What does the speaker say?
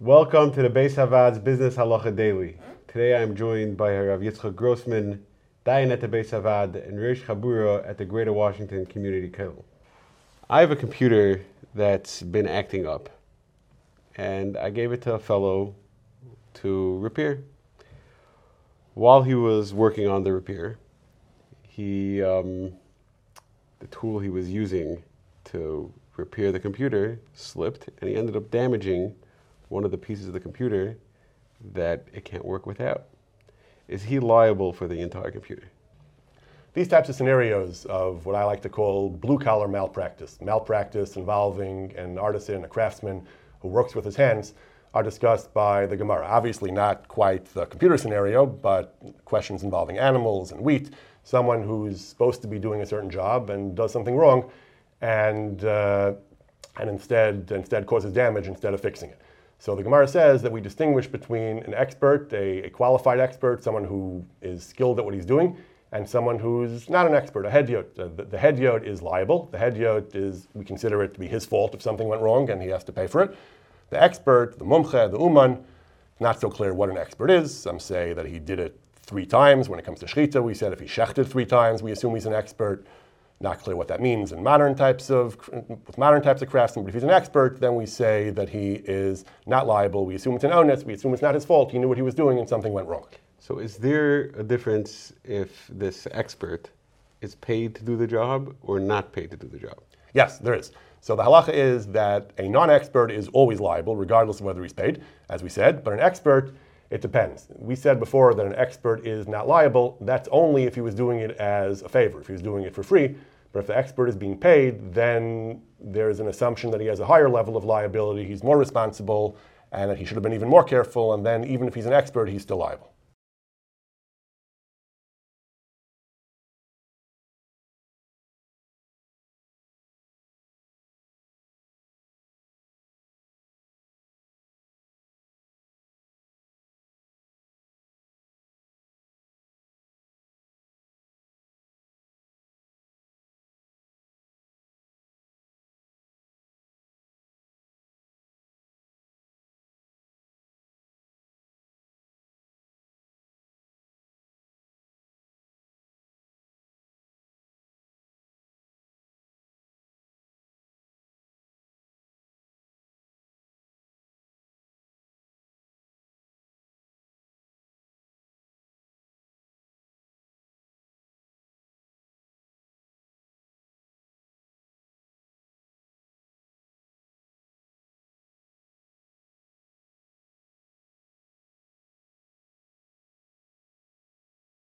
Welcome to the Beis HaVaad's Business Halacha Daily. Today I am joined by Rav Yitzchak Grossman, Dayan at the Beis HaVaad, and Rish Chabura at the Greater Washington Community Kollel. I have a computer that's been acting up, and I gave it to a fellow to repair. While he was working on the repair, he um, the tool he was using to repair the computer slipped, and he ended up damaging one of the pieces of the computer that it can't work without. Is he liable for the entire computer? These types of scenarios of what I like to call blue collar malpractice, malpractice involving an artisan, a craftsman who works with his hands, are discussed by the Gemara. Obviously, not quite the computer scenario, but questions involving animals and wheat. Someone who's supposed to be doing a certain job and does something wrong, and uh, and instead instead causes damage instead of fixing it. So the Gemara says that we distinguish between an expert, a, a, qualified expert, someone who is skilled at what he's doing, and someone who's not an expert, a hedyot. Uh, the, the hedyot is liable. The hedyot is, we consider it to be his fault if something went wrong and he has to pay for it. The expert, the mumche, the uman, not so clear what an expert is. Some say that he did it three times. When it comes to shechita, we said if he shechted three times, we assume he's an expert. Not clear what that means in modern types of with modern types of craftsmen. But if he's an expert, then we say that he is not liable. We assume it's an onus. We assume it's not his fault. He knew what he was doing and something went wrong. So is there a difference if this expert is paid to do the job or not paid to do the job? Yes, there is. So the halacha is that a non-expert is always liable, regardless of whether he's paid, as we said. But an expert, it depends. We said before that an expert is not liable. That's only if he was doing it as a favor, if he was doing it for free. But if the expert is being paid, then there's an assumption that he has a higher level of liability, he's more responsible, and that he should have been even more careful. And then, even if he's an expert, he's still liable.